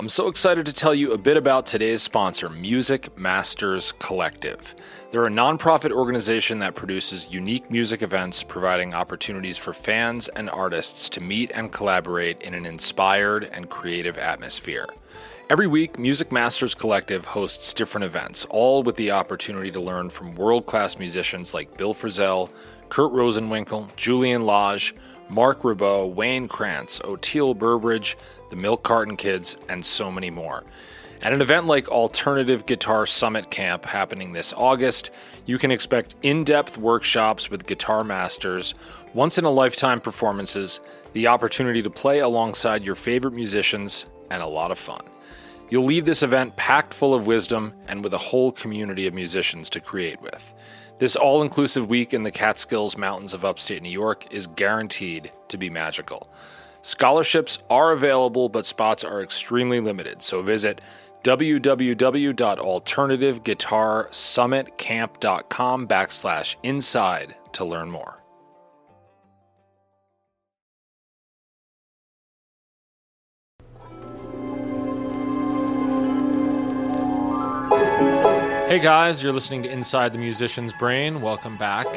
I'm so excited to tell you a bit about today's sponsor, Music Masters Collective. They're a nonprofit organization that produces unique music events, providing opportunities for fans and artists to meet and collaborate in an inspired and creative atmosphere. Every week, Music Masters Collective hosts different events, all with the opportunity to learn from world class musicians like Bill Frisell, Kurt Rosenwinkel, Julian Lage, Marc Ribot, Wayne Krantz, Oteil Burbridge, the Milk Carton Kids, and so many more. At an event like Alternative Guitar Summit Camp happening this August, you can expect in depth workshops with guitar masters, once in a lifetime performances, the opportunity to play alongside your favorite musicians, and a lot of fun. You'll leave this event packed full of wisdom and with a whole community of musicians to create with. This all inclusive week in the Catskills Mountains of upstate New York is guaranteed to be magical. Scholarships are available, but spots are extremely limited, so visit www.alternativeguitarsummitcamp.com backslash inside to learn more. Hey guys, you're listening to Inside the Musician's Brain. Welcome back.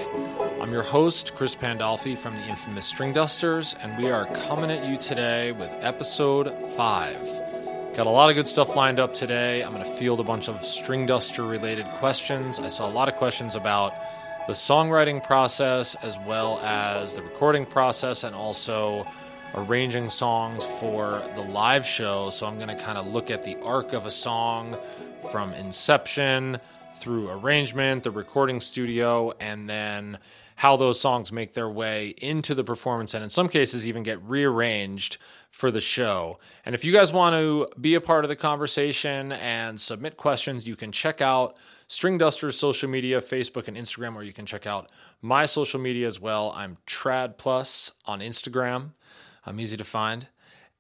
I'm your host, Chris Pandolfi from the infamous String Dusters, and we are coming at you today with episode 5. Got a lot of good stuff lined up today. I'm going to field a bunch of String Duster related questions. I saw a lot of questions about the songwriting process as well as the recording process and also arranging songs for the live show. So I'm going to kind of look at the arc of a song from inception through arrangement, the recording studio, and then how those songs make their way into the performance and in some cases even get rearranged for the show. And if you guys want to be a part of the conversation and submit questions, you can check out String Duster's social media, Facebook and Instagram, or you can check out my social media as well. I'm Trad Plus on Instagram. I'm easy to find.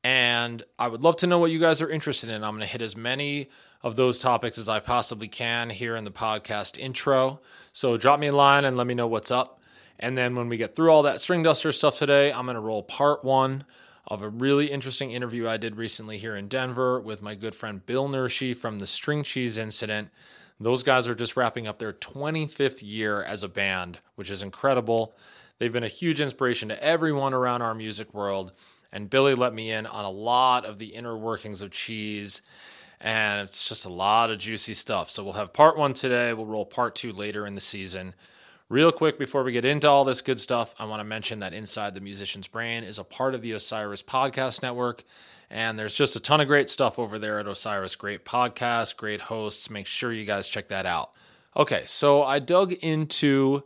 And I would love to know what you guys are interested in. I'm going to hit as many of those topics as I possibly can here in the podcast intro. So drop me a line and let me know what's up. And then when we get through all that string duster stuff today, I'm going to roll part one of a really interesting interview I did recently here in Denver with my good friend Bill Nershi from the String Cheese Incident. Those guys are just wrapping up their 25th year as a band, which is incredible. They've been a huge inspiration to everyone around our music world and Billy let me in on a lot of the inner workings of cheese. And it's just a lot of juicy stuff. So we'll have part one today. We'll roll part two later in the season. Real quick, before we get into all this good stuff, I want to mention that Inside the Musician's Brain is a part of the Osiris Podcast Network. And there's just a ton of great stuff over there at Osiris. Great podcasts, great hosts. Make sure you guys check that out. Okay, so I dug into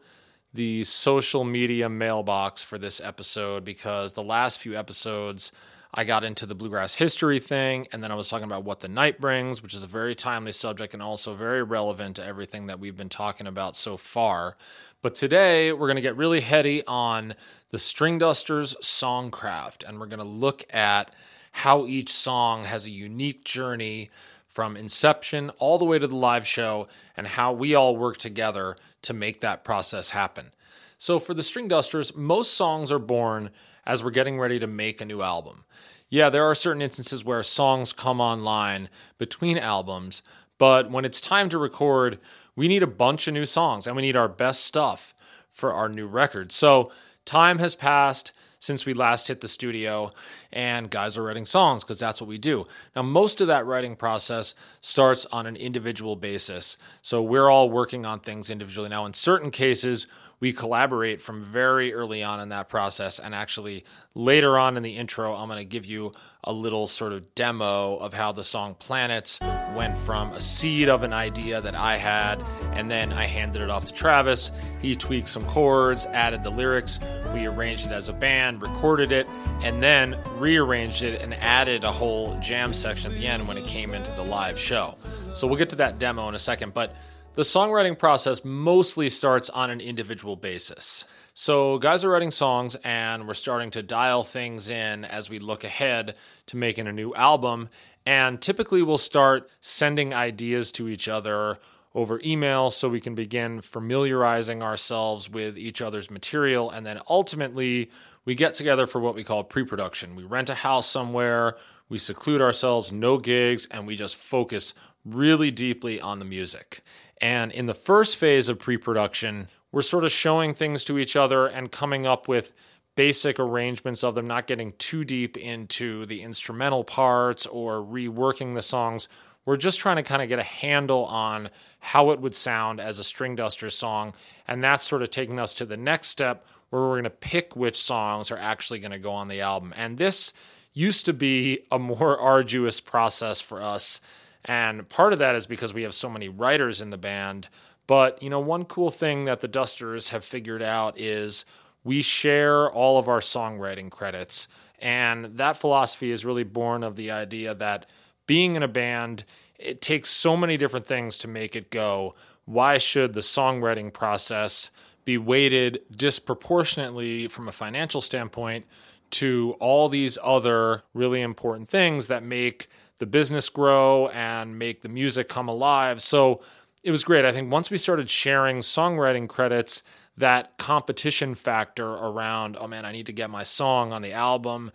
the social media mailbox for this episode because the last few episodes I got into the bluegrass history thing, and then I was talking about what the night brings, which is a very timely subject and also very relevant to everything that we've been talking about so far. But today we're going to get really heady on the String Dusters songcraft, and we're going to look at how each song has a unique journey from inception all the way to the live show and how we all work together to make that process happen. So, for the String Dusters, most songs are born as we're getting ready to make a new album. Yeah, there are certain instances where songs come online between albums, but when it's time to record, we need a bunch of new songs and we need our best stuff for our new record. So, time has passed since we last hit the studio, and guys are writing songs because that's what we do. Now, most of that writing process starts on an individual basis. So we're all working on things individually. Now, in certain cases, we collaborate from very early on in that process. And actually, later on in the intro, I'm going to give you a little sort of demo of how the song Planets went from a seed of an idea that I had, and then I handed it off to Travis. He tweaked some chords, added the lyrics, we arranged it as a band recorded it and then rearranged it and added a whole jam section at the end when it came into the live show. So we'll get to that demo in a second, but the songwriting process mostly starts on an individual basis. So, guys are writing songs, and we're starting to dial things in as we look ahead to making a new album. And typically, we'll start sending ideas to each other over email so we can begin familiarizing ourselves with each other's material. And then ultimately, we get together for what we call pre production. We rent a house somewhere, we seclude ourselves, no gigs, and we just focus really deeply on the music. And in the first phase of pre production, we're sort of showing things to each other and coming up with basic arrangements of them, not getting too deep into the instrumental parts or reworking the songs. We're just trying to kind of get a handle on how it would sound as a Stringdusters song. And that's sort of taking us to the next step where we're going to pick which songs are actually going to go on the album. And this used to be a more arduous process for us and part of that is because we have so many writers in the band. But, you know, one cool thing that the Dusters have figured out is we share all of our songwriting credits. And that philosophy is really born of the idea that being in a band, it takes so many different things to make it go. Why should the songwriting process be weighted disproportionately from a financial standpoint to all these other really important things that make the business grow and make the music come alive. So it was great. I think once we started sharing songwriting credits, that competition factor around, oh man, I need to get my song on the album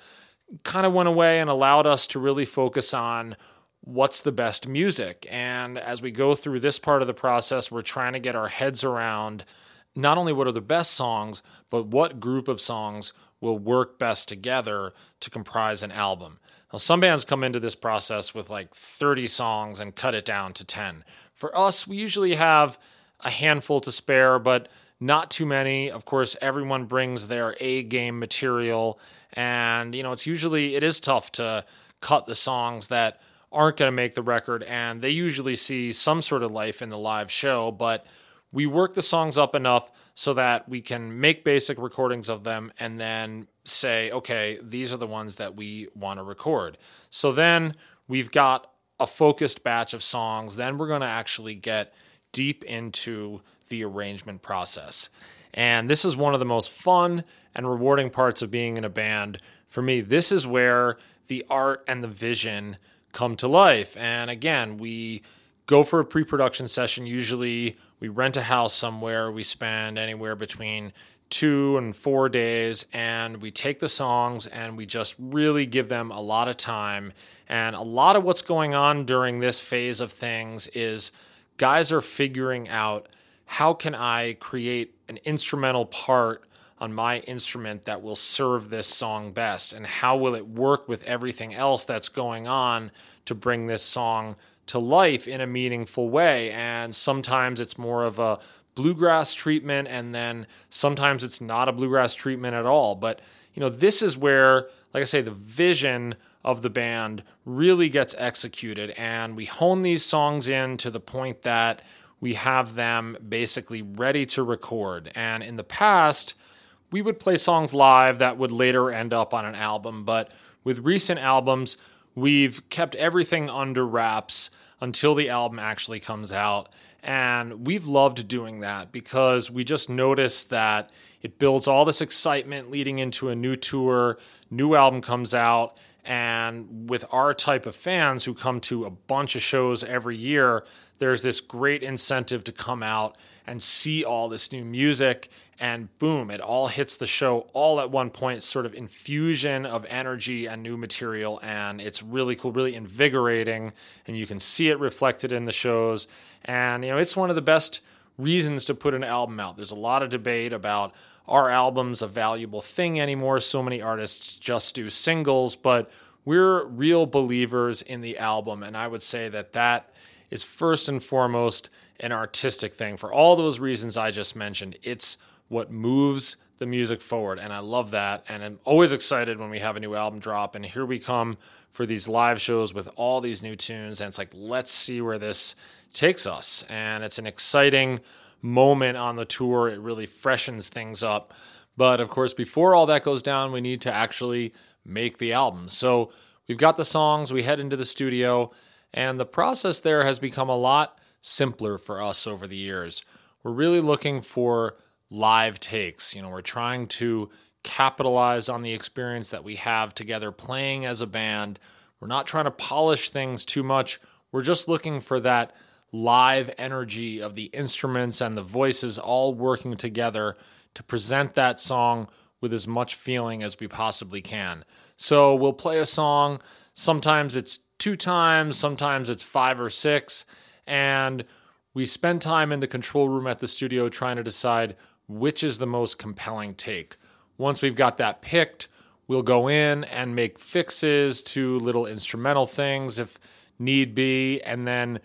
kind of went away and allowed us to really focus on what's the best music. And as we go through this part of the process, we're trying to get our heads around not only what are the best songs, but what group of songs will work best together to comprise an album. Now, some bands come into this process with like 30 songs and cut it down to 10. For us, we usually have a handful to spare, but not too many. Of course, everyone brings their A game material, and you know, it's usually it is tough to cut the songs that aren't going to make the record, and they usually see some sort of life in the live show, but we work the songs up enough so that we can make basic recordings of them and then say, okay, these are the ones that we want to record. So then we've got a focused batch of songs. Then we're going to actually get deep into the arrangement process. And this is one of the most fun and rewarding parts of being in a band. For me, this is where the art and the vision come to life. And again, we go for a pre production session. Usually, we rent a house somewhere. We spend anywhere between two and four days, and we take the songs and we just really give them a lot of time. And a lot of what's going on during this phase of things is guys are figuring out how can I create an instrumental part on my instrument that will serve this song best and how will it work with everything else that's going on to bring this song to life in a meaningful way. And sometimes it's more of a bluegrass treatment, and then sometimes it's not a bluegrass treatment at all. But, you know, this is where, like I say, the vision of the band really gets executed. And we hone these songs in to the point that we have them basically ready to record. And in the past, we would play songs live that would later end up on an album. But with recent albums, we've kept everything under wraps until the album actually comes out. And we've loved doing that because we just noticed that it builds all this excitement leading into a new tour, new album comes out, and with our type of fans who come to a bunch of shows every year, there's this great incentive to come out and see all this new music. And boom, it all hits the show all at one point, sort of infusion of energy and new material. And it's really cool, really invigorating. And you can see it reflected in the shows. And, you it's one of the best reasons to put an album out. There's a lot of debate about are albums a valuable thing anymore? So many artists just do singles, but we're real believers in the album. And I would say that that is first and foremost an artistic thing for all those reasons I just mentioned. It's what moves the music forward. And I love that. And I'm always excited when we have a new album drop. And here we come for these live shows with all these new tunes. And it's like, let's see where this takes us. And it's an exciting moment on the tour. It really freshens things up. But of course, before all that goes down, we need to actually make the album. So we've got the songs, we head into the studio, and the process there has become a lot simpler for us over the years. We're really looking for live takes. You know, we're trying to capitalize on the experience that we have together playing as a band. We're not trying to polish things too much. We're just looking for that live energy of the instruments and the voices all working together to present that song with as much feeling as we possibly can. So we'll play a song. Sometimes it's two times, sometimes it's five or six. And we spend time in the control room at the studio trying to decide which is the most compelling take. Once we've got that picked, we'll go in and make fixes to little instrumental things if need be. And then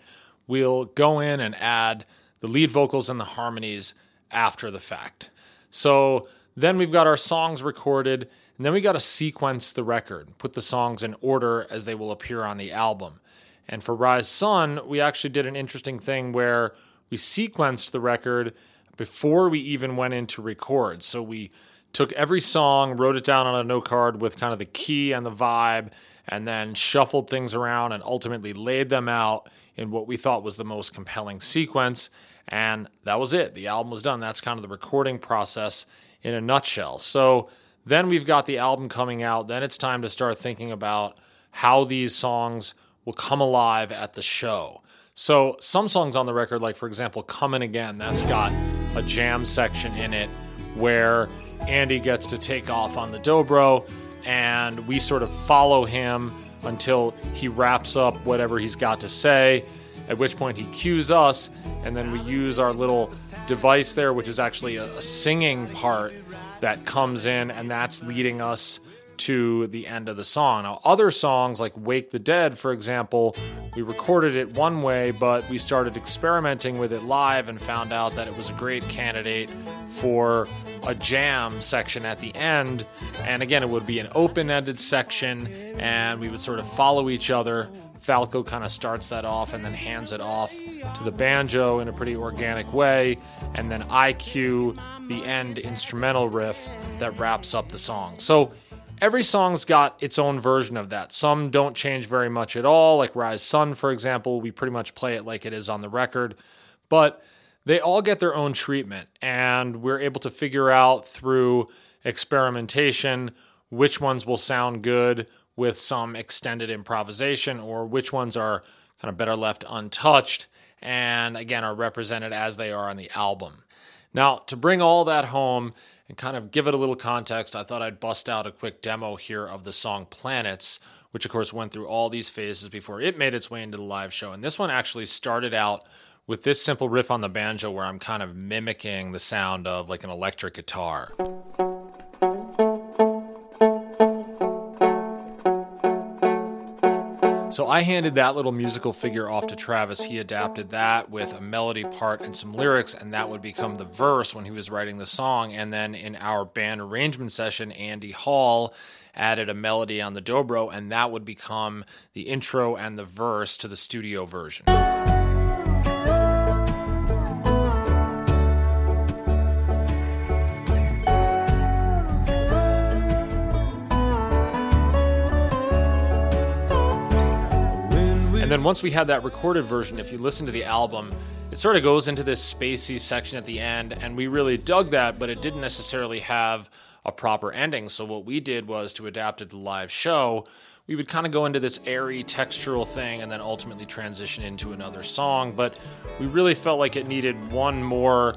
we'll go in and add the lead vocals and the harmonies after the fact. So then we've got our songs recorded, and then we got to sequence the record, put the songs in order as they will appear on the album. And for Rise Sun, we actually did an interesting thing where we sequenced the record before we even went in to record. So we took every song, wrote it down on a note card with kind of the key and the vibe, and then shuffled things around and ultimately laid them out in what we thought was the most compelling sequence. And that was it. The album was done. That's kind of the recording process in a nutshell. So then we've got the album coming out. Then it's time to start thinking about how these songs will come alive at the show. So some songs on the record, like for example, Coming Again, that's got a jam section in it where Andy gets to take off on the dobro and we sort of follow him until he wraps up whatever he's got to say, at which point he cues us, and then we use our little device there, which is actually a, a singing part that comes in, and that's leading us to the end of the song. Now, other songs like Wake the Dead, for example, we recorded it one way, but we started experimenting with it live and found out that it was a great candidate for a jam section at the end. And again, it would be an open ended section, and we would sort of follow each other. Falco kind of starts that off and then hands it off to the banjo in a pretty organic way. And then I cue the end instrumental riff that wraps up the song. So every song's got its own version of that. Some don't change very much at all, like Rise Sun, for example. We pretty much play it like it is on the record. But they all get their own treatment, and we're able to figure out through experimentation which ones will sound good with some extended improvisation or which ones are kind of better left untouched and again are represented as they are on the album. Now, to bring all that home and kind of give it a little context, I thought I'd bust out a quick demo here of the song Planets, which of course went through all these phases before it made its way into the live show. And this one actually started out with this simple riff on the banjo where I'm kind of mimicking the sound of like an electric guitar. So I handed that little musical figure off to Travis. He adapted that with a melody part and some lyrics, and that would become the verse when he was writing the song. And then in our band arrangement session, Andy Hall added a melody on the dobro, and that would become the intro and the verse to the studio version. Then once we had that recorded version, if you listen to the album, it sort of goes into this spacey section at the end, and we really dug that, but it didn't necessarily have a proper ending. So what we did was to adapt it to the live show, we would kind of go into this airy textural thing and then ultimately transition into another song. But we really felt like it needed one more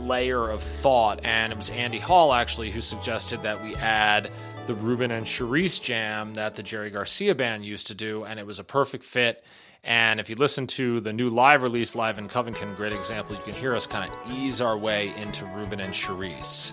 layer of thought, and it was Andy Hall actually who suggested that we add the Reuben and Cherise jam that the Jerry Garcia band used to do, and it was a perfect fit. And if you listen to the new live release, Live in Covington, great example, you can hear us kind of ease our way into Reuben and Cherise.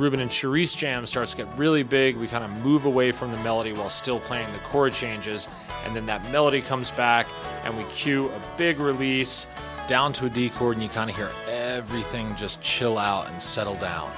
Reuben and Cherise jam starts to get really big. We kind of move away from the melody while still playing the chord changes, and then that melody comes back, and we cue a big release down to a D chord, and you kind of hear everything just chill out and settle down.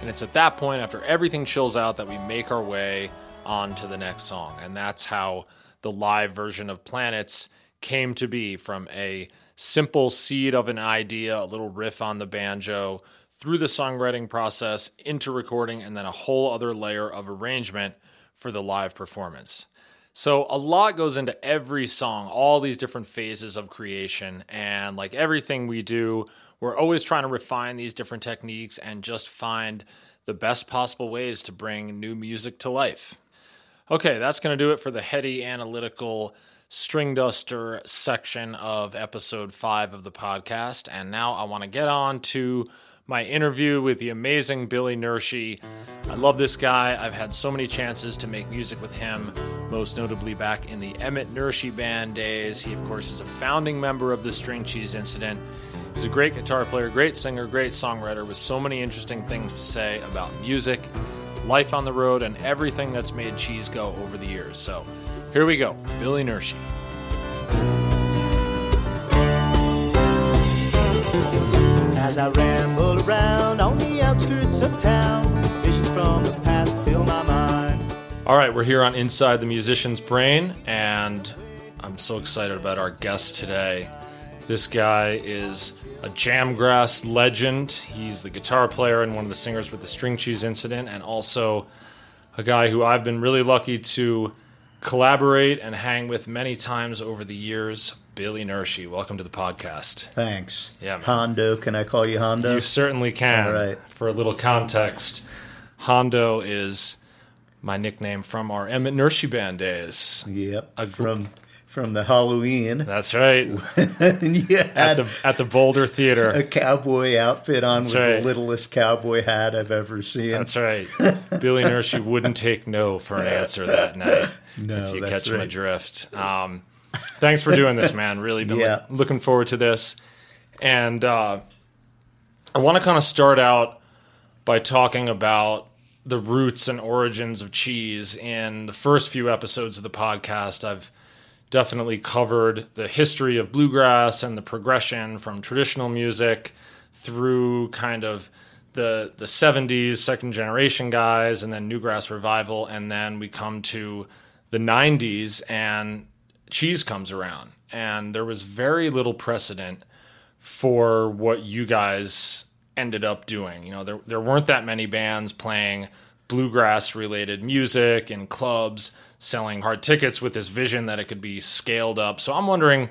And it's at that point, after everything chills out, that we make our way on to the next song. And that's how the live version of Planets came to be from a simple seed of an idea, a little riff on the banjo, through the songwriting process, into recording, and then a whole other layer of arrangement for the live performance. So, a lot goes into every song, all these different phases of creation. And like everything we do, we're always trying to refine these different techniques and just find the best possible ways to bring new music to life. Okay, that's going to do it for the heady analytical string duster section of episode five of the podcast. And now I want to get on to my interview with the amazing Billy Nershi. I love this guy. I've had so many chances to make music with him, most notably back in the Emmitt Nershi Band days. He, of course, is a founding member of the String Cheese Incident. He's a great guitar player, great singer, great songwriter with so many interesting things to say about music, life on the road, and everything that's made cheese go over the years. So here we go Billy Nershi. As I ramble around on the outskirts of town, visions from the past fill my mind. All right, we're here on Inside the Musician's Brain, and I'm so excited about our guest today. This guy is a jamgrass legend. He's the guitar player and one of the singers with the String Cheese Incident, and also a guy who I've been really lucky to collaborate and hang with many times over the years. Billy Nershi, welcome to the podcast. Thanks. Yeah, man. Hondo, can I call you Hondo? You certainly can. All right. For a little context, Hondo is my nickname from our Emmitt Nershi Band days. Yep. A gl- from from the Halloween. That's right. and you At the at the Boulder Theater a cowboy outfit on That's with right. the littlest cowboy hat I've ever seen. That's right. Billy Nershi wouldn't take no for an answer that night. No, if you catch my right. drift. Um, thanks for doing this, man. Really been Yeah. look- looking forward to this. And uh, I want to kind of start out by talking about the roots and origins of cheese. In the first few episodes of the podcast, I've definitely covered the history of bluegrass and the progression from traditional music through kind of the the 70s second generation guys and then newgrass revival and then we come to the 90s and cheese comes around and there was very little precedent for what you guys ended up doing. You know, there there weren't that many bands playing bluegrass related music and clubs, selling hard tickets with this vision that it could be scaled up. So I'm wondering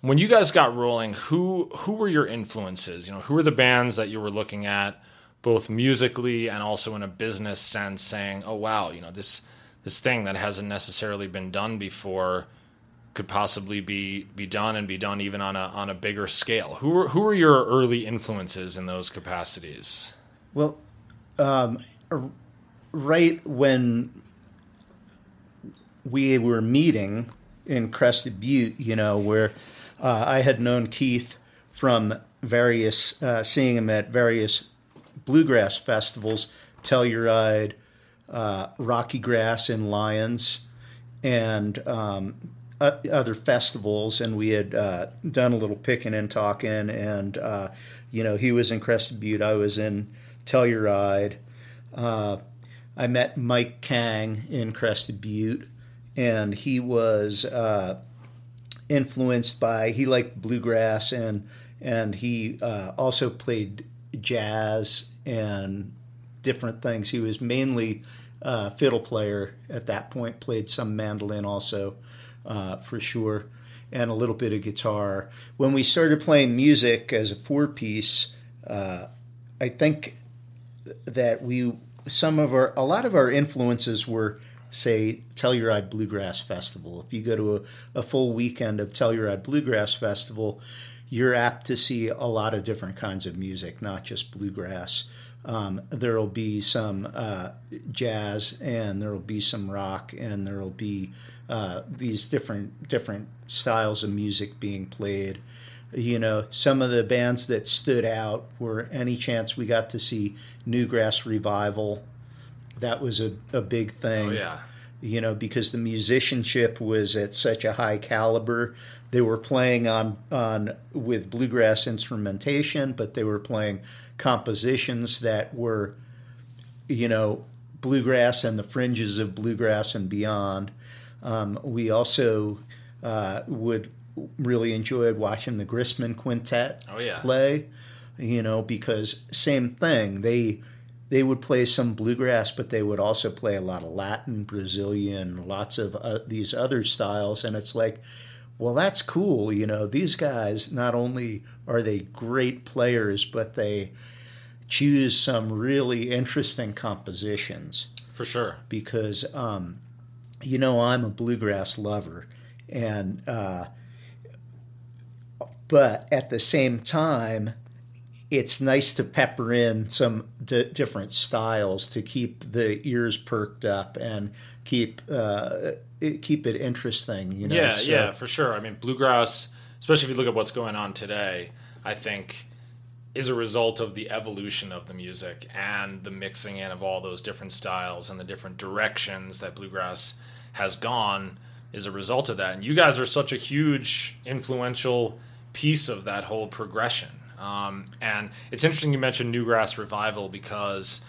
when you guys got rolling, who who were your influences? You know, who were the bands that you were looking at both musically and also in a business sense saying, "Oh wow, you know, this this thing that hasn't necessarily been done before could possibly be be done and be done even on a on a bigger scale." Who were who were your early influences in those capacities? Well, um, right when we were meeting in Crested Butte, you know, where uh, I had known Keith from various, uh, seeing him at various bluegrass festivals, Telluride, uh, Rocky Grass in Lyons, and um, other festivals. And we had uh, done a little picking and talking. And, uh, you know, he was in Crested Butte, I was in Telluride. Uh, I met Mike Kang in Crested Butte, and he was uh, influenced by he liked bluegrass and and he uh, also played jazz and different things. He was mainly a fiddle player at that point. Played some mandolin also, uh, for sure, and a little bit of guitar. When we started playing music as a four piece, uh, I think that we some of our a lot of our influences were say Telluride Bluegrass Festival. If you go to a, a full weekend of Telluride Bluegrass Festival, you're apt to see a lot of different kinds of music, not just bluegrass. Um, there'll be some uh, jazz, and there'll be some rock, and there'll be uh, these different different styles of music being played you know, some of the bands that stood out were any chance we got to see Newgrass Revival. That was a, a big thing. Oh yeah. You know, because the musicianship was at such a high caliber. They were playing on on with bluegrass instrumentation, but they were playing compositions that were you know, bluegrass and the fringes of bluegrass and beyond. Um, we also uh, would really enjoyed watching the Grisman Quintet Oh, yeah. play, you know, because same thing. They they would play some bluegrass, but they would also play a lot of Latin, Brazilian, lots of uh, these other styles, and it's like, well, that's cool. You know, these guys not only are they great players, but they choose some really interesting compositions For sure. because um, you know I'm a bluegrass lover, and uh, but at the same time, it's nice to pepper in some d- different styles to keep the ears perked up and keep uh, it, keep it interesting. You know, Yeah, So- yeah, for sure. I mean, bluegrass, especially if you look at what's going on today, I think is a result of the evolution of the music and the mixing in of all those different styles and the different directions that bluegrass has gone is a result of that. And you guys are such a huge, influential piece of that whole progression. Um, and it's interesting you mentioned Newgrass Revival because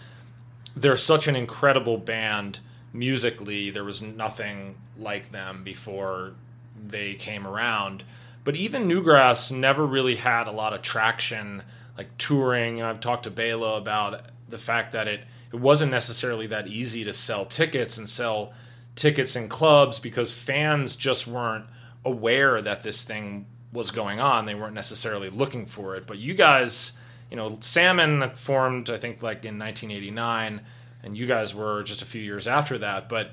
they're such an incredible band musically. There was nothing like them before they came around. But even Newgrass never really had a lot of traction, like touring. I've talked to Bela about the fact that it, it wasn't necessarily that easy to sell tickets and sell tickets in clubs because fans just weren't aware that this thing was going on. They weren't necessarily looking for it. But you guys, you know, Salmon formed, I think, like in 1989, and you guys were just a few years after that. But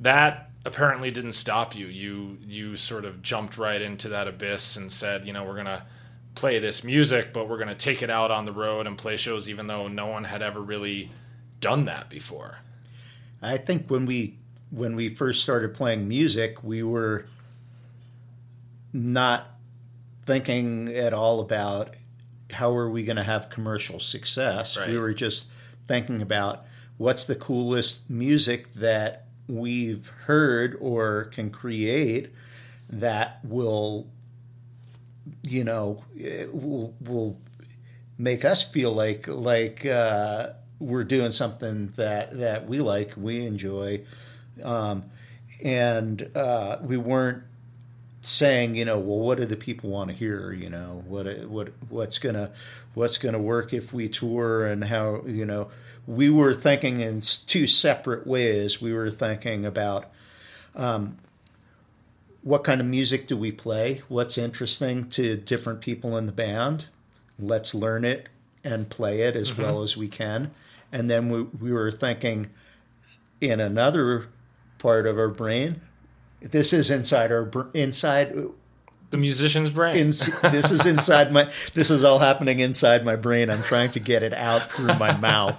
that apparently didn't stop you. You you sort of jumped right into that abyss and said, you know, we're gonna play this music, but we're gonna take it out on the road and play shows, even though no one had ever really done that before. I think when we when we first started playing music, we were not thinking at all about how are we going to have commercial success. Right. We were just thinking about what's the coolest music that we've heard or can create that will you know will will make us feel like like uh, we're doing something that that we like, we enjoy, um, and uh, we weren't saying, you know, well, what do the people want to hear? You know, what what what's gonna what's gonna work if we tour and how you know. We were thinking in two separate ways. We were thinking about um, what kind of music do we play? What's interesting to different people in the band? Let's learn it and play it as well as we can. And then we, we were thinking in another part of our brain, this is inside our inside The musician's brain. in, this is inside my this is all happening inside my brain. I'm trying to get it out through my mouth.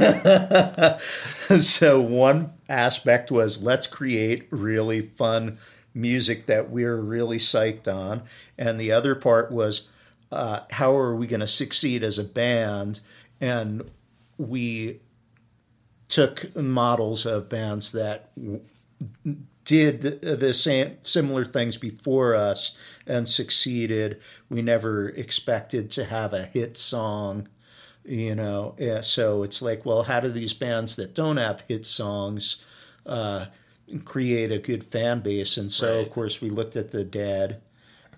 So one aspect was let's create really fun music that we're really psyched on. And the other part was uh, how are we going to succeed as a band? And we took models of bands that did the, same similar things before us and succeeded. We never expected to have a hit song, you know. Yeah, so it's like, well, how do these bands that don't have hit songs uh, create a good fan base? And so, Right. of course, we looked at the Dead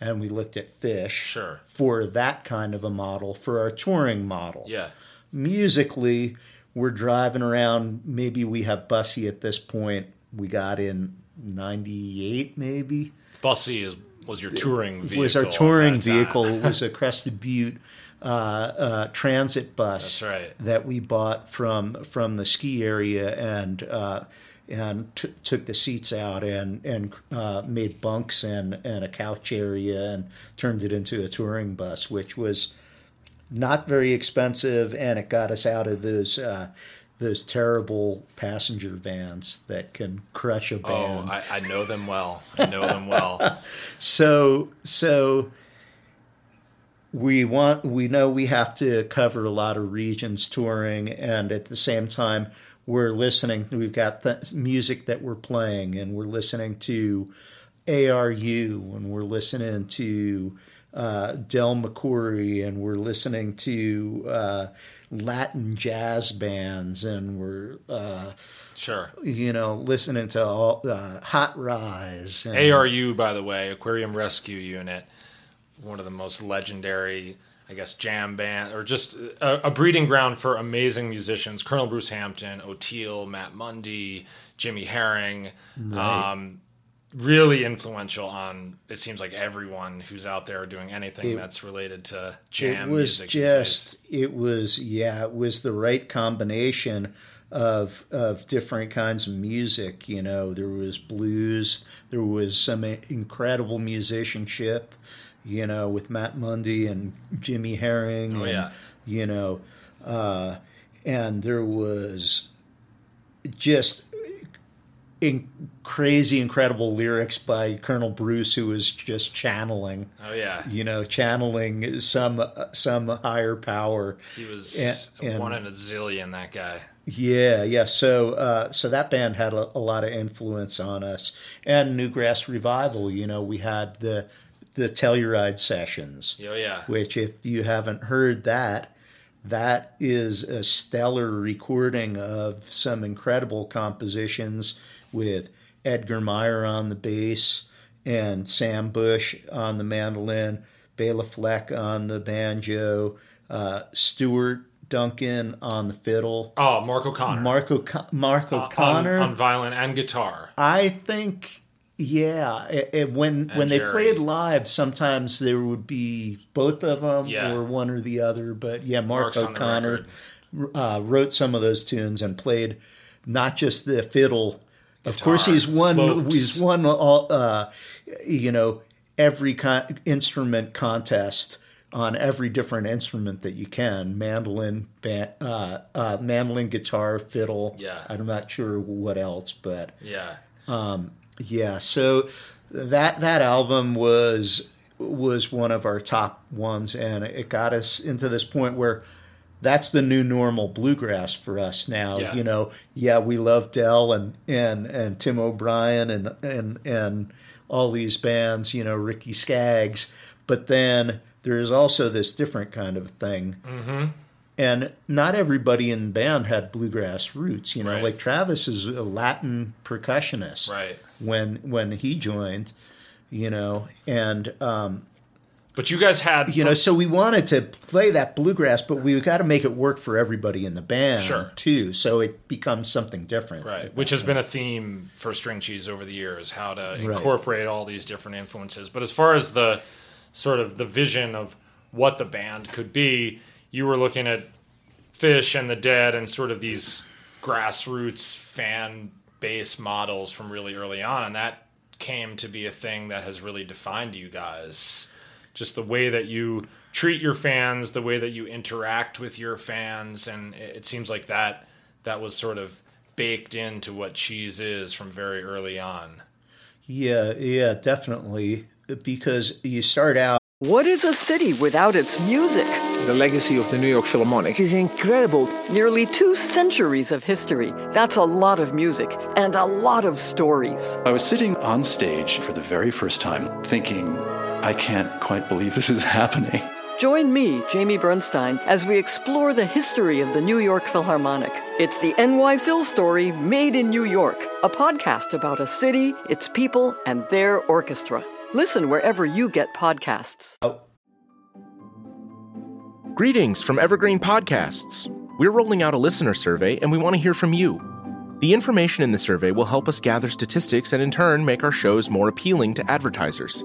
and we looked at Phish Sure. for that kind of a model for our touring model yeah. musically, we're driving around. Maybe we have Bussy at this point. We got in '98, maybe. Bussy is was your touring vehicle. was our touring vehicle. It was a Crested Butte uh, uh, transit bus That's right. that we bought from from the ski area and uh, and t- took the seats out and and uh, made bunks and and a couch area and turned it into a touring bus, which was not very expensive, and it got us out of those. Those terrible passenger vans that can crush a Oh. I, I know them well. I know them well. So so we want we know we have to cover a lot of regions touring and at the same time we're listening we've got the music that we're playing and we're listening to ARU and we're listening to uh, Del McCoury, and we're listening to uh, Latin jazz bands, and we're uh, Sure. you know listening to all uh, Hot Rize. And, ARU, by the way, Aquarium Rescue Unit, one of the most legendary, I guess, jam band or just a, a breeding ground for amazing musicians. Colonel Bruce Hampton, Oteil, Matt Mundy, Jimmy Herring. Um, really influential on it seems like everyone who's out there doing anything It- that's related to it jam was music. these days. just it was yeah it was the right combination of of different kinds of music you know there was blues there was some incredible musicianship you know with Matt Mundy and Jimmy Herring Oh, and yeah. you know uh, and there was just in crazy incredible lyrics by Colonel Bruce who was just channeling Oh yeah, you know, channeling some some higher power. he was and- one in a zillion. That guy. Yeah, yeah. So uh, so that band had a, a lot of influence on us, and Newgrass Revival. You know, we had the the Telluride sessions, Oh yeah, which if you haven't heard that. That is a stellar recording of some incredible compositions with Edgar Meyer on the bass and Sam Bush on the mandolin, Bela Fleck on the banjo, uh, Stuart Duncan on the fiddle, oh Mark O'Connor. Mark, O'Con- Mark on- O'Connor. on, violin and guitar. I think, yeah. It, it- when when they played live, sometimes there would be both of them Yeah. or one or the other. But yeah, Mark Mark's O'Connor uh, wrote some of those tunes and played not just the fiddle. Of course, he's won. slopes. He's won all. Uh, you know, every con- instrument contest on every different instrument that you can mandolin uh, uh, mandolin guitar fiddle Yeah. i'm not sure what else but Yeah, yeah, so that that album was was one of our top ones, and it got us into this point where that's the new normal bluegrass for us now. Yeah. You know, yeah, we love Del and and and Tim O'Brien and and and all these bands. You know, Ricky Skaggs, but then there's also this different kind of thing. Mm-hmm. And not everybody in the band had bluegrass roots, you know. Right. Like Travis is a Latin percussionist, right. when when he joined, you know, and um, But you guys had you know, so we wanted to play that bluegrass, but we got to make it work for everybody in the band Sure. too, so it becomes something different. Right, which has been a theme for String Cheese over the years, how to incorporate all these different influences. But as far as the sort of the vision of what the band could be, you were looking at Phish and the Dead and sort of these grassroots fan base models from really early on, and that came to be a thing that has really defined you guys. Just the way that you treat your fans, the way that you interact with your fans, and it it seems like that that was sort of baked into what cheese is from very early on. Yeah, yeah, definitely, because you start out. What is a city without its music? The legacy of the New York Philharmonic Is incredible. Nearly two centuries of history. That's a lot of music and a lot of stories. I was sitting on stage for the very first time thinking, I can't quite believe this is happening. Join me, Jamie Bernstein, as we explore the history of the New York Philharmonic. It's the NY Phil story made in New York, a podcast about a city, its people, and their orchestra. Listen wherever you get podcasts. Oh. Greetings from Evergreen Podcasts. We're rolling out a listener survey and we want to hear from you. The information in the survey will help us gather statistics and in turn make our shows more appealing to advertisers.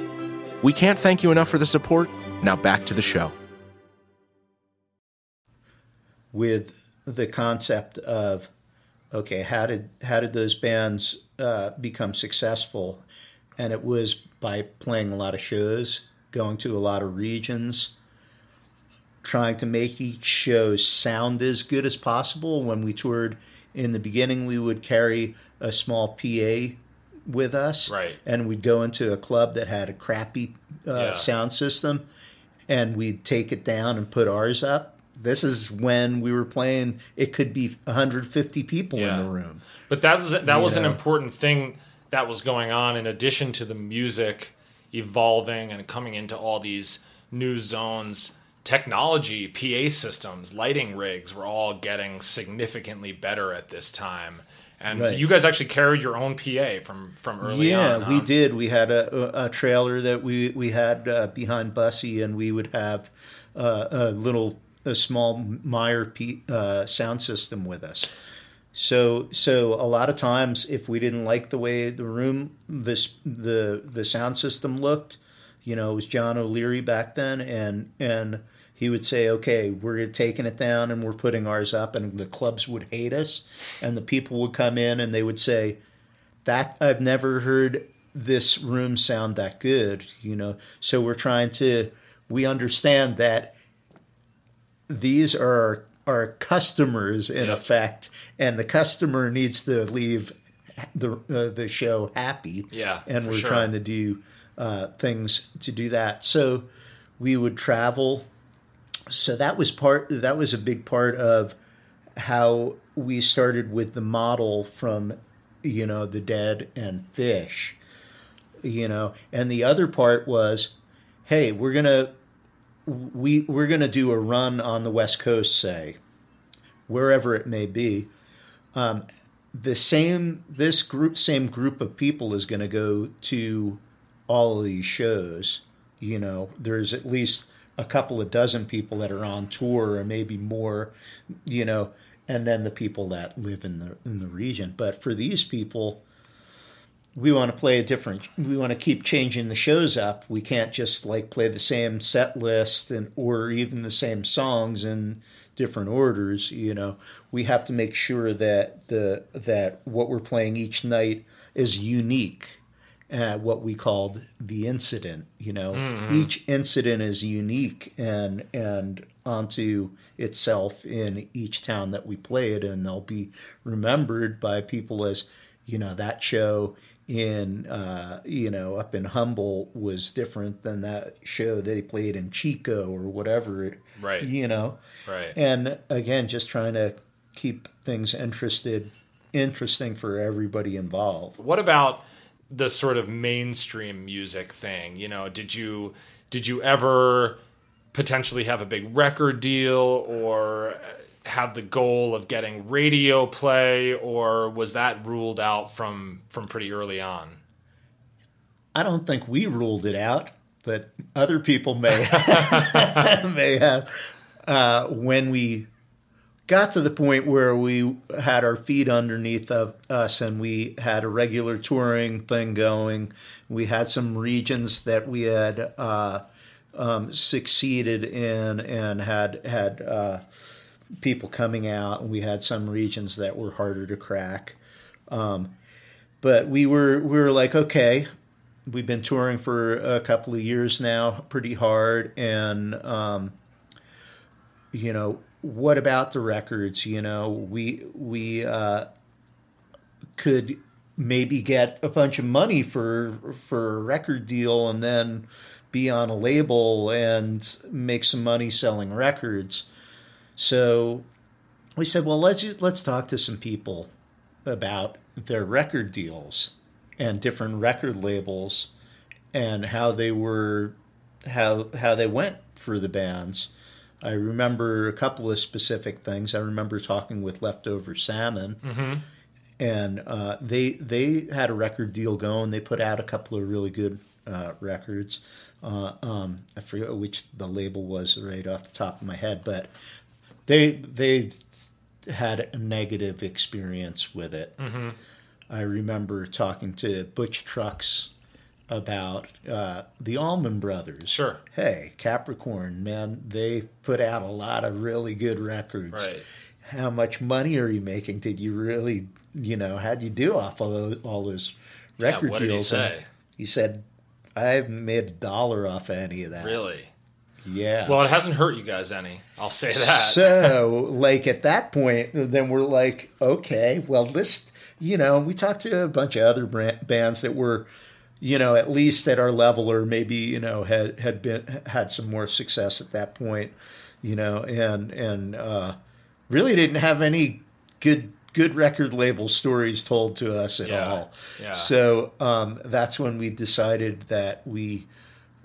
We can't thank you enough for the support. Now back to the show. with the concept of okay how did how did those bands uh, become successful and it was by playing a lot of shows going to a lot of regions trying to make each show sound as good as possible. When we toured in the beginning, we would carry a small PA with us, Right. And we'd go into a club that had a crappy uh, Yeah. sound system, and we'd take it down and put ours up. This is when we were playing. It could be 150 people Yeah. in the room. But that was that was an important thing that was going on in addition to the music evolving and coming into all these new zones. Technology, PA systems, lighting rigs were all getting significantly better at this time. And Right. you guys actually carried your own PA from from early on yeah, on. we did. We had a, a trailer that we we had uh, behind Bussy, and we would have uh, a little a small Meyer P, uh, sound system with us. So so a lot of times, if we didn't like the way the room this the the sound system looked, you know, it was John O'Leary back then, and and he would say, "Okay, we're taking it down and we're putting ours up," and the clubs would hate us, and the people would come in and they would say, "That I've never heard this room sound that good," you know. So we're trying to we understand that these are our customers in Yep. effect, and the customer needs to leave the uh, the show happy. Yeah, and we're sure. trying to do uh, things to do that. So we would travel. So that was part. That was a big part of how we started with the model from, you know, the dead and Phish. You know, and the other part was, hey, we're gonna we we're going to do a run on the West Coast, say, wherever it may be. Um, the same this group same group of people is going to go to all of these shows. You know, there's at least a couple of dozen people that are on tour, or maybe more. You know, and then the people that live in the in the region. But for these people, we want to play a different we want to keep changing the shows up we can't just like play the same set list and or even the same songs in different orders you know we have to make sure that the that what we're playing each night is unique uh, what we called the incident you know each incident is unique and and onto itself in each town that we played, it and they'll be remembered by people as you know that show in uh, you know up in Humboldt was different than that show they played in Chico or whatever Right. you know Right. and again just trying to keep things interested interesting for everybody involved What about the sort of mainstream music thing? You know, did you did you ever potentially have a big record deal or have the goal of getting radio play or was that ruled out from from pretty early on? I don't think we ruled it out but other people may may have uh, when we got to the point where we had our feet underneath of us and we had a regular touring thing going. We had some regions that we had uh, um, succeeded in and had had uh, people coming out, and we had some regions that were harder to crack. Um, but we were we were like, okay, we've been touring for a couple of years now, pretty hard, and um, you know, what about the records? You know, we we uh, could maybe get a bunch of money for for a record deal and then be on a label and make some money selling records. So we said, well, let's let's talk to some people about their record deals and different record labels and how they were how how they went for the bands. I remember a couple of specific things. I remember talking with Leftover Salmon, and uh, they they had a record deal going. They put out a couple of really good uh, records. Uh, um, I forget which the label was right off the top of my head, but they they had a negative experience with it. I remember talking to Butch Trucks about uh, the Allman Brothers. Sure. Hey, Capricorn, man, they put out a lot of really good records. Right. How much money are you making? Did you really, you know, how'd you do off all those, all those Yeah, record what did he deals? And say? He said, I haven't made a dollar off of any of that. Really? Yeah. Well, it hasn't hurt you guys any. I'll say that. So, like at that point, then we're like, okay, well, this, you know, we talked to a bunch of other brand, bands that were, you know, at least at our level, or maybe you know had had been had some more success at that point, you know, and and uh, really didn't have any good good record label stories told to us at Yeah, all. yeah. So um, that's when we decided that we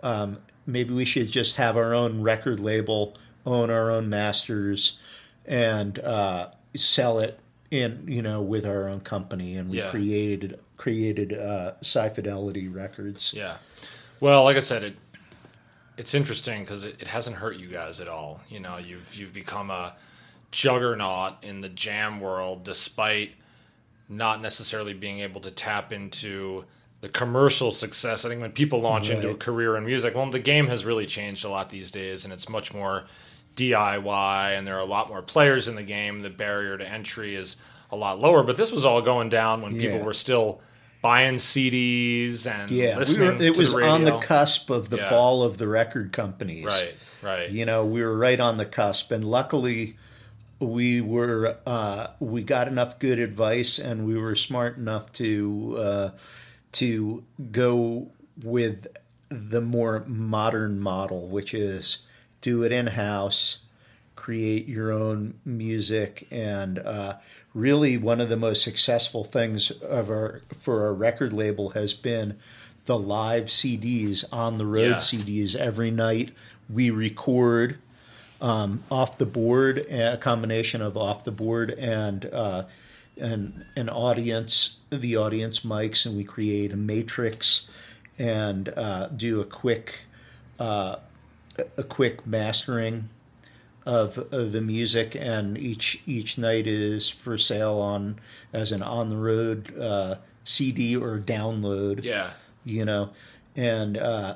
um, maybe we should just have our own record label, own our own masters, and uh, sell it in you know with our own company. And we Yeah. created created uh, Sci Fidelity Records. Yeah. Well, like I said, it it's interesting because it, it hasn't hurt you guys at all. You know, you've you've become a juggernaut in the jam world, despite not necessarily being able to tap into the commercial success. I think when people launch into a career in music, well, the game has really changed a lot these days, and it's much more DIY, and there are a lot more players in the game. The barrier to entry is a lot lower. But this was all going down when people Yeah. were still buying CDs and Yeah, we were, it was the on the cusp of the Yeah. fall of the record companies. Right, right. You know, we were right on the cusp, and luckily, we were uh, we got enough good advice, and we were smart enough to uh, to go with the more modern model, which is do it in house, create your own music, and uh, really one of the most successful things of our for our record label has been the live CDs on the road Yeah. CDs every night. We record um, off the board, a combination of off the board and uh, and an audience, the audience mics, and we create a matrix and uh, do a quick uh, a quick mastering of, of the music, and each each night is for sale on as an on the road uh, CD or download Yeah. you know, and uh,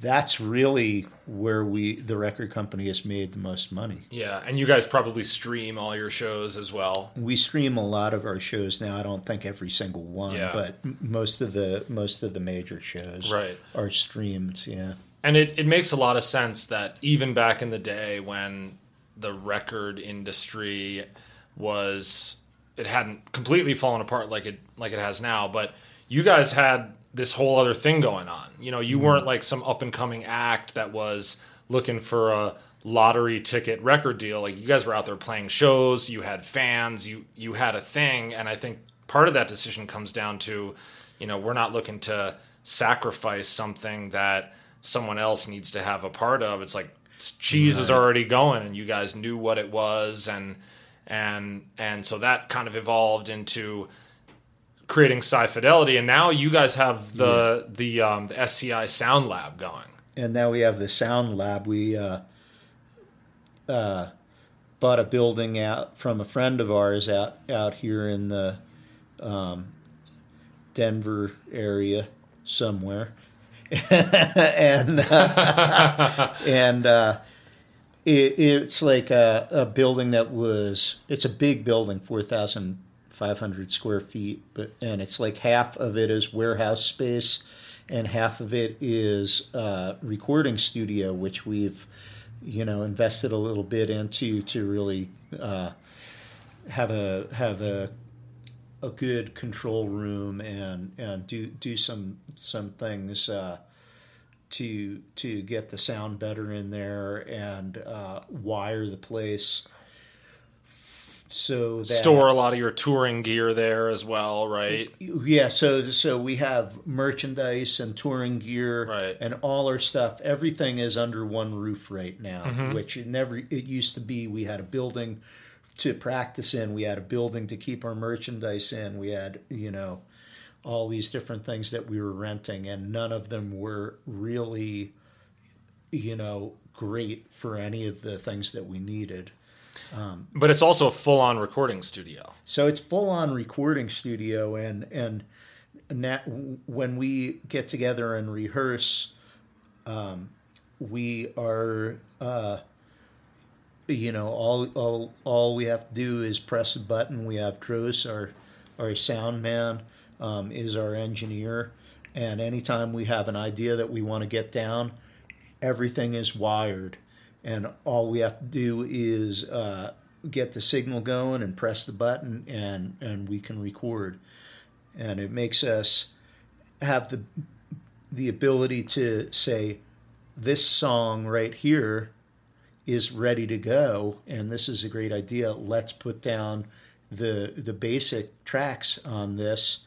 that's really where we the record company has made the most money. Yeah, and you guys probably stream all your shows as well. We stream a lot of our shows now. I don't think every single one, Yeah. but most of the most of the major shows Right. are streamed. Yeah, And it, it makes a lot of sense that even back in the day when the record industry was it hadn't completely fallen apart like it like it has now, but you guys had this whole other thing going on. You know, you mm-hmm. weren't like some up and coming act that was looking for a lottery ticket record deal. Like you guys were out there playing shows, you had fans, you you had a thing, and I think part of that decision comes down to, you know, we're not looking to sacrifice something that someone else needs to have a part of. It's like cheese is already going and you guys knew what it was and and and so that kind of evolved into creating Sci Fidelity and now you guys have the the um the SCI Sound Lab going. and now we have the sound lab. We uh, uh, bought a building out from a friend of ours out out here in the um, Denver area somewhere, and uh, and uh, it, it's like a, a building that was it's a big building, four thousand five hundred square feet, but and it's like half of it is warehouse space, and half of it is uh, recording studio, which we've you know invested a little bit into to really uh, have a have a a good control room and and do do some some things uh, to to get the sound better in there and uh, wire the place so that Store a lot of your touring gear there as well, right? yeah so so we have merchandise and touring gear Right. and all our stuff everything is under one roof right now Mm-hmm. which it never it used to be we had a building to practice in. We had a building to keep our merchandise in. We had you know all these different things that we were renting and none of them were really you know great for any of the things that we needed. But it's also a full on recording studio. So it's full on recording studio, and and na when we get together and rehearse, um, we are, uh, you know, all all all we have to do is press a button. We have Dros, our our sound man, um, is our engineer, and anytime we have an idea that we want to get down, everything is wired, and all we have to do is uh, get the signal going and press the button, and and we can record, and it makes us have the the ability to say this song right here is ready to go and this is a great idea let's put down the the basic tracks on this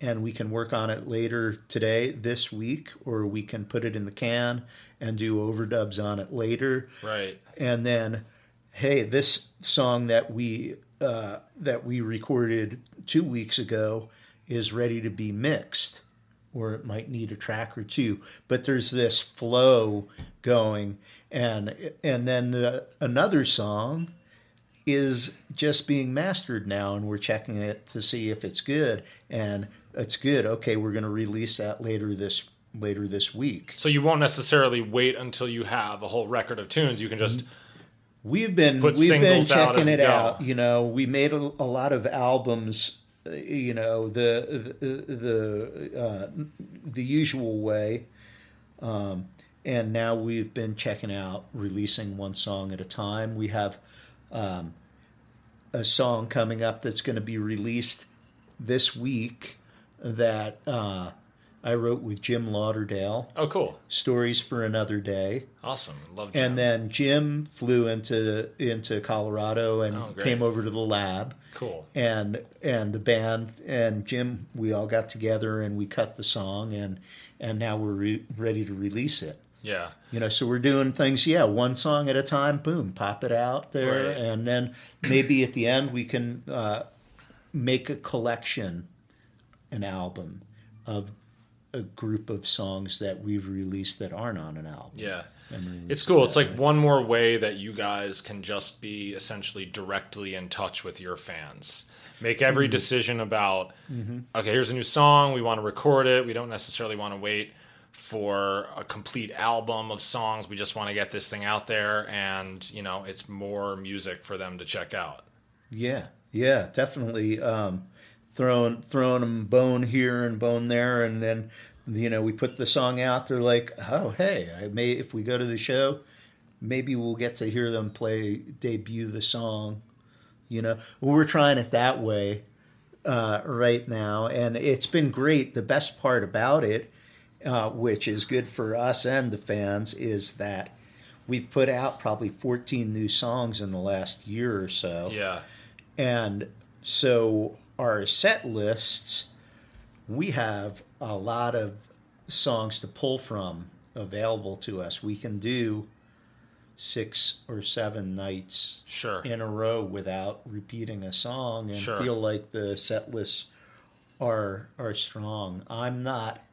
and we can work on it later today this week or we can put it in the can and do overdubs on it later Right. and then hey this song that we uh, that we recorded two weeks ago is ready to be mixed or it might need a track or two but there's this flow going and and then the, another song is just being mastered now and we're checking it to see if it's good and it's good okay we're going to release that later this later this week So you won't necessarily wait until you have a whole record of tunes. You can just We've been we've been checking it go. out. You know, we made a, a lot of albums. You know, the the the, uh, the usual way, um, and now we've been checking out releasing one song at a time. We have um, a song coming up that's going to be released this week that uh, I wrote with Jim Lauderdale. oh cool, Stories for Another Day. awesome, love. Jim. And then Jim flew into into Colorado and Oh, came over to the lab. Cool. And and the band and Jim, we all got together and we cut the song and and now we're re- ready to release it. Yeah, You know, so we're doing things, yeah, one song at a time. Boom, pop it out there, Right. and then maybe at the end we can uh, make a collection, an album of a group of songs that we've released that aren't on an album. yeah. It's cool. It's like way. one more way that you guys can just be essentially directly in touch with your fans. Make every decision about, okay, here's a new song. We want to record it. We don't necessarily want to wait for a complete album of songs. We just want to get this thing out there, and you know, it's more music for them to check out. Yeah, yeah, definitely. Um, throwing throwing them bone here and bone there, and then you know we put the song out. They're like, oh hey, I may if we go to the show, maybe we'll get to hear them play debut the song. You know, we're trying it that way uh, right now, and it's been great. The best part about it, uh, which is good for us and the fans, is that we've put out probably 14 new songs in the last year or so. Yeah, And so our set lists, we have a lot of songs to pull from available to us. We can do six or seven nights Sure. in a row without repeating a song and Sure. feel like the set lists are are strong. I'm not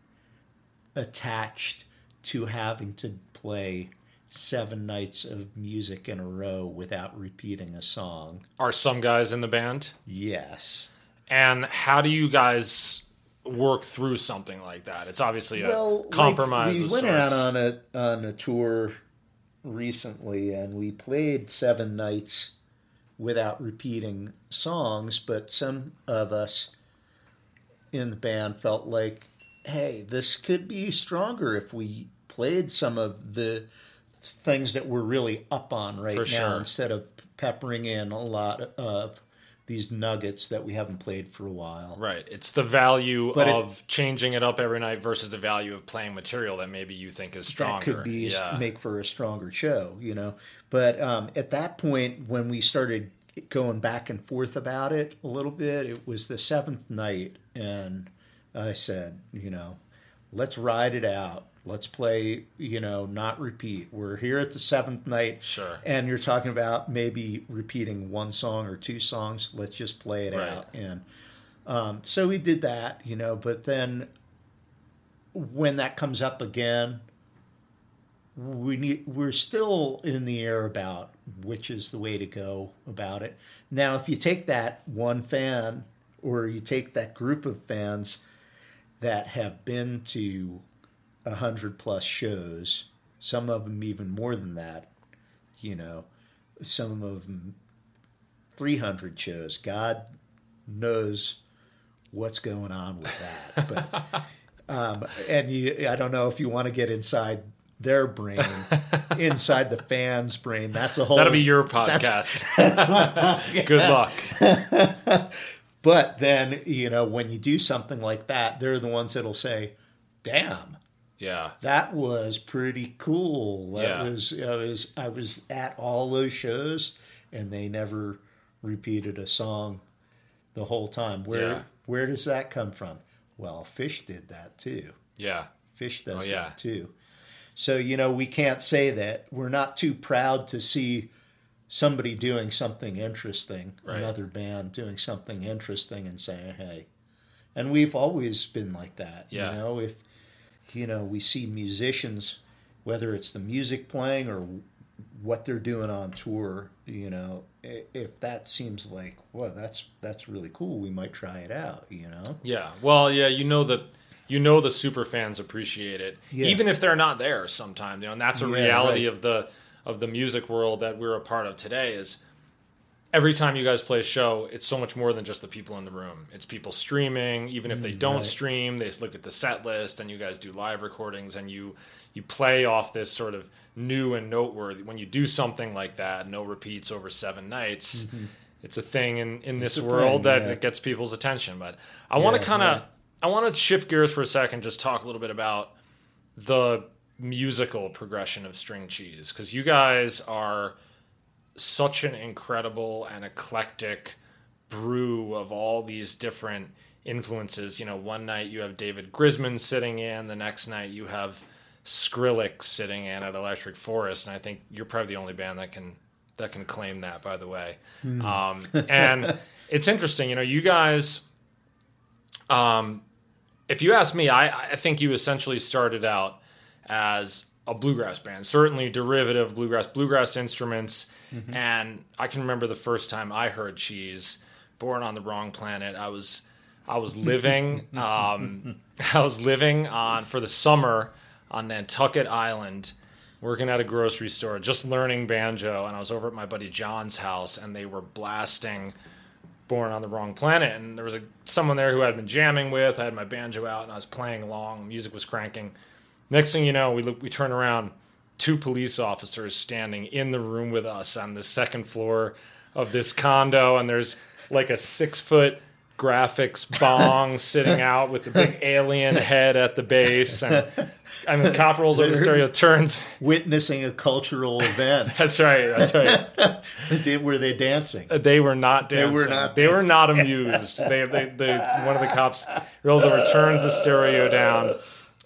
attached to having to play seven nights of music in a row without repeating a song. are some guys in the band? Yes. And how do you guys work through something like that? It's obviously a well, compromise. Like we went sorts. out on a on a tour recently, and we played seven nights without repeating songs. But some of us in the band felt like, hey, this could be stronger if we played some of the things that we're really up on right For now sure. instead of peppering in a lot of these nuggets that we haven't played for a while. Right. It's the value But it- of changing it up every night versus the value of playing material that maybe you think is stronger. that could be yeah. make for a stronger show, you know. But um, at that point, when we started going back and forth about it a little bit, it was the seventh night, and I said, you know, let's ride it out. Let's play, you know, not repeat. We're here at the seventh night, Sure. and you're talking about maybe repeating one song or two songs. Let's just play it Right. out, and um, so we did that, you know. But then when that comes up again, we need, we're still in the air about which is the way to go about it. Now, if you take that one fan or you take that group of fans that have been to a hundred plus shows, some of them even more than that, you know, some of them 300 shows. God knows what's going on with that. But um, and you, I don't know if you want to get inside their brain inside the fans' brain. That's a whole. That'll be your podcast. Good luck. But then you know when you do something like that, they're the ones that'll say, "Damn." Yeah. That was pretty cool. That Yeah. was I was I was at all those shows and they never repeated a song the whole time. Where Yeah. where does that come from? Well, Phish did that too. Yeah. Phish does Oh, yeah. that too. So, you know, we can't say that. We're not too proud to see somebody doing something interesting, Right. another band doing something interesting and saying, hey. And we've always been like that. Yeah. You know, if, you know, we see musicians, whether it's the music playing or what they're doing on tour, you know, if that seems like, well, that's that's really cool, we might try it out, you know? Yeah. Well, yeah, you know the you know the super fans appreciate it. Yeah. Even if they're not there sometimes, you know, and that's a Yeah, reality right. of the of the music world that we're a part of today is every time you guys play a show, it's so much more than just the people in the room. It's people streaming, even if they don't Mm, right. stream, they look at the set list and you guys do live recordings and you you play off this sort of new and noteworthy when you do something like that, no repeats over seven nights. It's a thing in, in this Mm-hmm. world thing, that yeah. gets people's attention. But I want to kind of right. I want to shift gears for a second, just talk a little bit about the musical progression of String Cheese because you guys are such an incredible and eclectic brew of all these different influences. You know, one night you have David Grisman sitting in, the next night you have Skrillex sitting in at Electric Forest, and I think you're probably the only band that can that can claim that. By the way, um, and it's interesting. You know, you guys. Um, if you ask me, I, I think you essentially started out as a bluegrass band, certainly derivative bluegrass, bluegrass instruments. And I can remember the first time I heard Cheese, "Born on the Wrong Planet." I was, I was living, um, I was living on for the summer on Nantucket Island, working at a grocery store, just learning banjo. And I was over at my buddy John's house, and they were blasting born on the wrong planet and there was a someone there who I'd been jamming with I had my banjo out and I was playing along music was cranking next thing you know we look we turn around two police officers standing in the room with us on the second floor of this condo and there's like a six foot graphics bong sitting out with the big alien head at the base and I mean cop rolls over the stereo turns Witnessing a cultural event. that's right that's right Did- Were they dancing? They were not dancing. They were not They were not amused. they, they, they, one of the cops rolls over, turns the stereo down,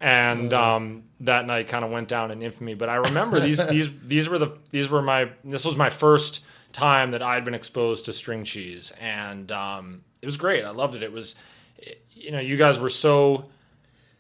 and um, that night kind of went down in infamy. But I remember these these these were the these were my this was my first time that I'd been exposed to string cheese, and um, it was great. I loved it. It was, you know, you guys were so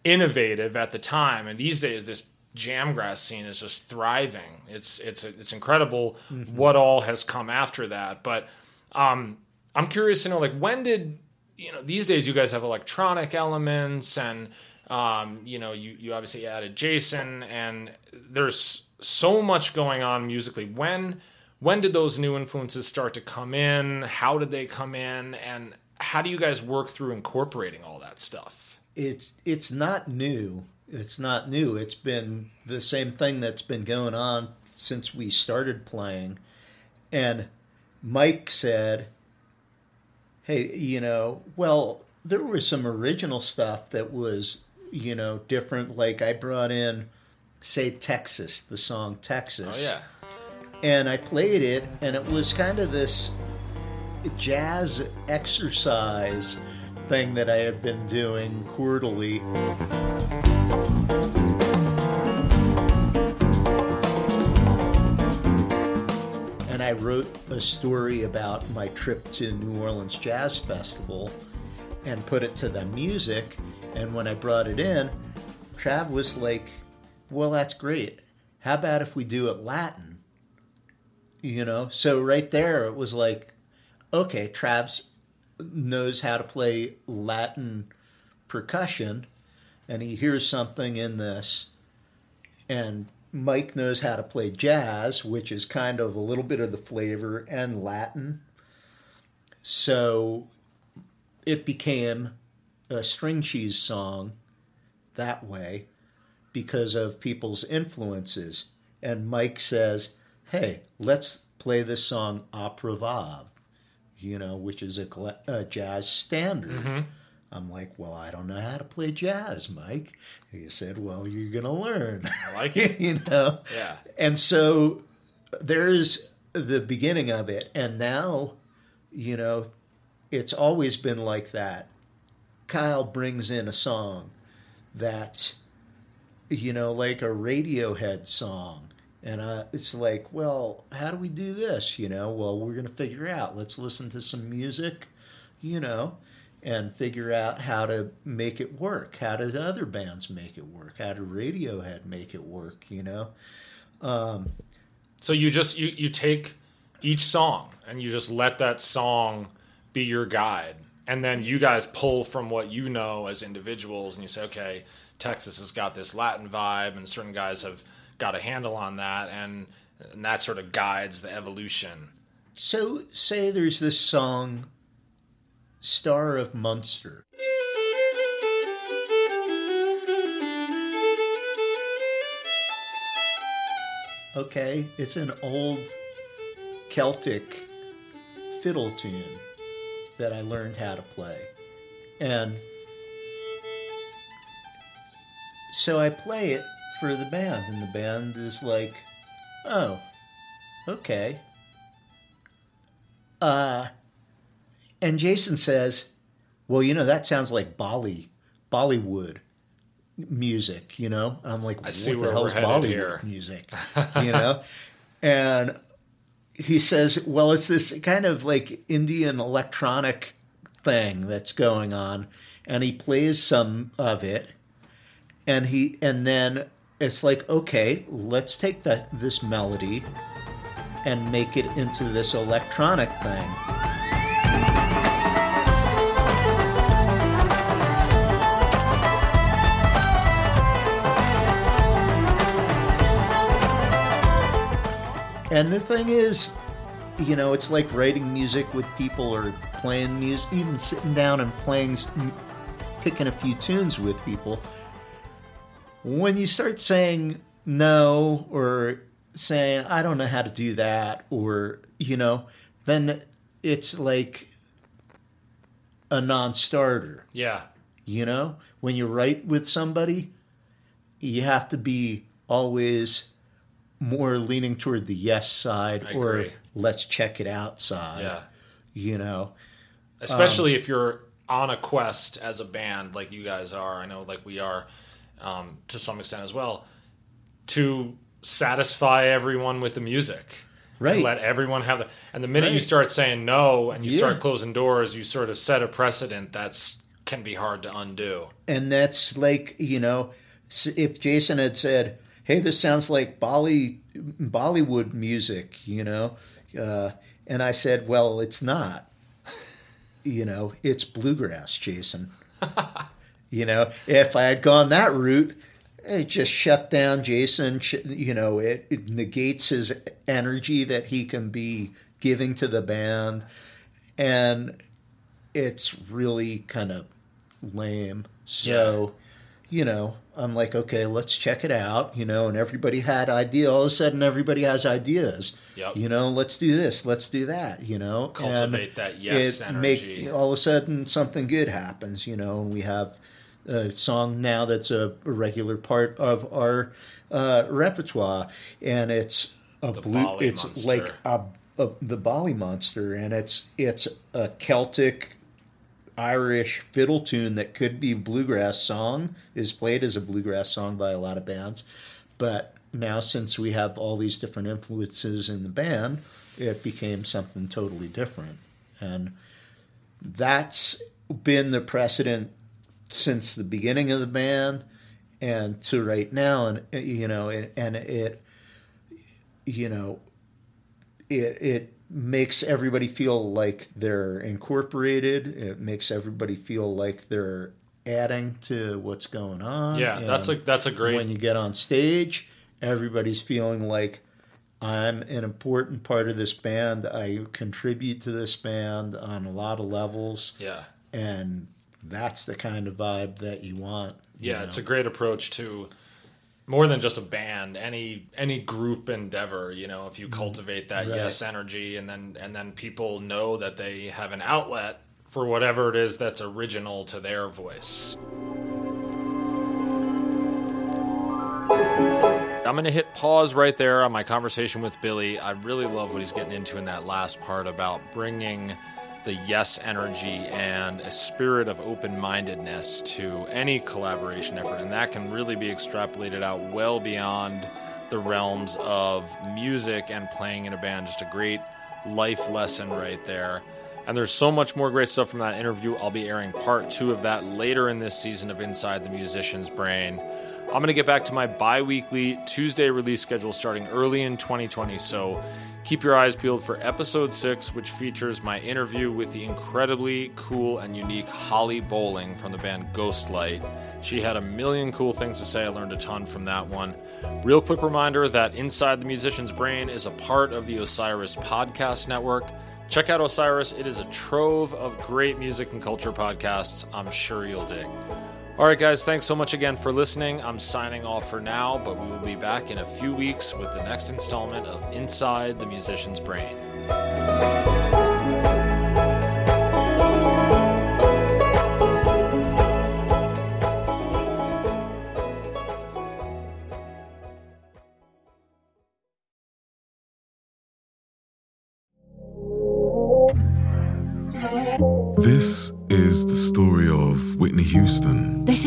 innovative at the time, and these days this jamgrass scene is just thriving. It's it's it's incredible what all has come after that. But um, I'm curious to know, like, when did you know? These days, you guys have electronic elements, and um, you know, you you obviously added Jason, and there's so much going on musically. When when did those new influences start to come in? How did they come in? And how do you guys work through incorporating all that stuff? It's it's not new. It's not new. It's been the same thing that's been going on since we started playing. And Mike said, "Hey, you know, well, there was some original stuff that was, you know, different. Like I brought in, say, Texas, the song Texas." Oh yeah. and I played it, and it was kind of this jazz exercise thing that I had been doing quarterly. And I wrote a story about my trip to New Orleans Jazz Festival and put it to the music. And when I brought it in, Trav was like, Well, that's great. How about if we do it Latin? You know? So right there, it was like, okay, Trav's knows how to play Latin percussion, and he hears something in this. And Mike knows how to play jazz, which is kind of a little bit of the flavor and Latin. So it became a string cheese song that way. because of people's influences. And Mike says, "Hey, let's play this song Opera Vav, you know, which is a, a jazz standard." Mm-hmm. I'm like, "Well, I don't know how to play jazz, Mike." He said, "Well, you're going to learn." I like it. you know. Yeah. And so there's the beginning of it. And now, you know, it's always been like that. Kyle brings in a song that's, you know, like a Radiohead song. And uh, it's like, well, how do we do this? You know, well, we're going to figure out. Let's listen to some music, you know, and figure out how to make it work. How do other bands make it work? How do Radiohead make it work, you know? So you just you you take each song and you just let that song be your guide, and then you guys pull from what you know as individuals, and you say, okay, Texas has got this Latin vibe, and certain guys have got a handle on that, and and that sort of guides the evolution. So, say there's this song, Star of Munster. Okay, it's an old Celtic fiddle tune that I learned how to play. And so I play it for the band, and the band is like, oh, okay. Uh, and Jason says, "Well, you know that sounds like Bolly, Bollywood music, you know." And I'm like, I "What the hell's Bollywood here." music?" you know, and he says, "Well, it's this kind of like Indian electronic thing that's going on," and he plays some of it, and he and then it's like, okay, let's take that this melody and make it into this electronic thing. And the thing is, you know, it's like writing music with people or playing music, even sitting down and playing, picking a few tunes with people. When you start saying no or saying, I don't know how to do that, or, you know, then it's like a non starter. Yeah, You know, when you write with somebody, you have to be always more leaning toward the yes side I or agree. let's check it out side. yeah. You know, especially if you're on a quest as a band like you guys are i know like we are um, to some extent as well to satisfy everyone with the music Right. let everyone have the and the minute you start saying no and you Yeah. start closing doors you sort of set a precedent that's can be hard to undo and that's like you know, if Jason had said, "Hey, this sounds like Bolly Bollywood music," you know, uh, and I said, "Well, it's not." You know, it's bluegrass, Jason. you know, if I had gone that route, it just shut down Jason. You know, it, it negates his energy that he can be giving to the band, and it's really kind of lame. So, you know, I'm like, okay, let's check it out. You know, and everybody had idea. All of a sudden, everybody has ideas. Yep. You know, let's do this, let's do that. You know, Cultivate And that yes it energy. all of a sudden something good happens. You know, and we have a song now that's a regular part of our uh, repertoire, and it's a The blue. Bali It's Monster. like a, a the Bollymunster, and it's it's a Celtic Irish fiddle tune that could be bluegrass song is played as a bluegrass song by a lot of bands, but now since we have all these different influences in the band, it became something totally different, and that's been the precedent since the beginning of the band and to right now. And you know and, and it you know it it makes everybody feel like they're incorporated it makes everybody feel like they're adding to what's going on Yeah, that's And a- that's a great- when you get on stage everybody's feeling like I'm an important part of this band. I contribute to this band on a lot of levels yeah and that's the kind of vibe that you want. you yeah it's a great approach to more than just a band any any group endeavor you know if you mm-hmm. cultivate that Right. yes energy and then and then people know that they have an outlet for whatever it is that's original to their voice I'm going to hit pause right there on my conversation with Billy. I really love what he's getting into in that last part about bringing the yes energy and a spirit of open mindedness to any collaboration effort. And that can really be extrapolated out well beyond the realms of music and playing in a band. Just a great life lesson right there. And there's so much more great stuff from that interview. I'll be airing part two of that later in this season of Inside the Musician's Brain. I'm going to get back to my bi weekly Tuesday release schedule starting early in 2020. So keep your eyes peeled for episode six, which features my interview with the incredibly cool and unique Holly Bowling from the band Ghostlight. She had a million cool things to say. I learned a ton from that one. Real quick reminder that Inside the Musician's Brain is a part of the Osiris Podcast Network. Check out Osiris. It is a trove of great music and culture podcasts. I'm sure you'll dig. All right, guys, thanks so much again for listening. I'm signing off for now, but we will be back in a few weeks with the next installment of Inside the Musician's Brain.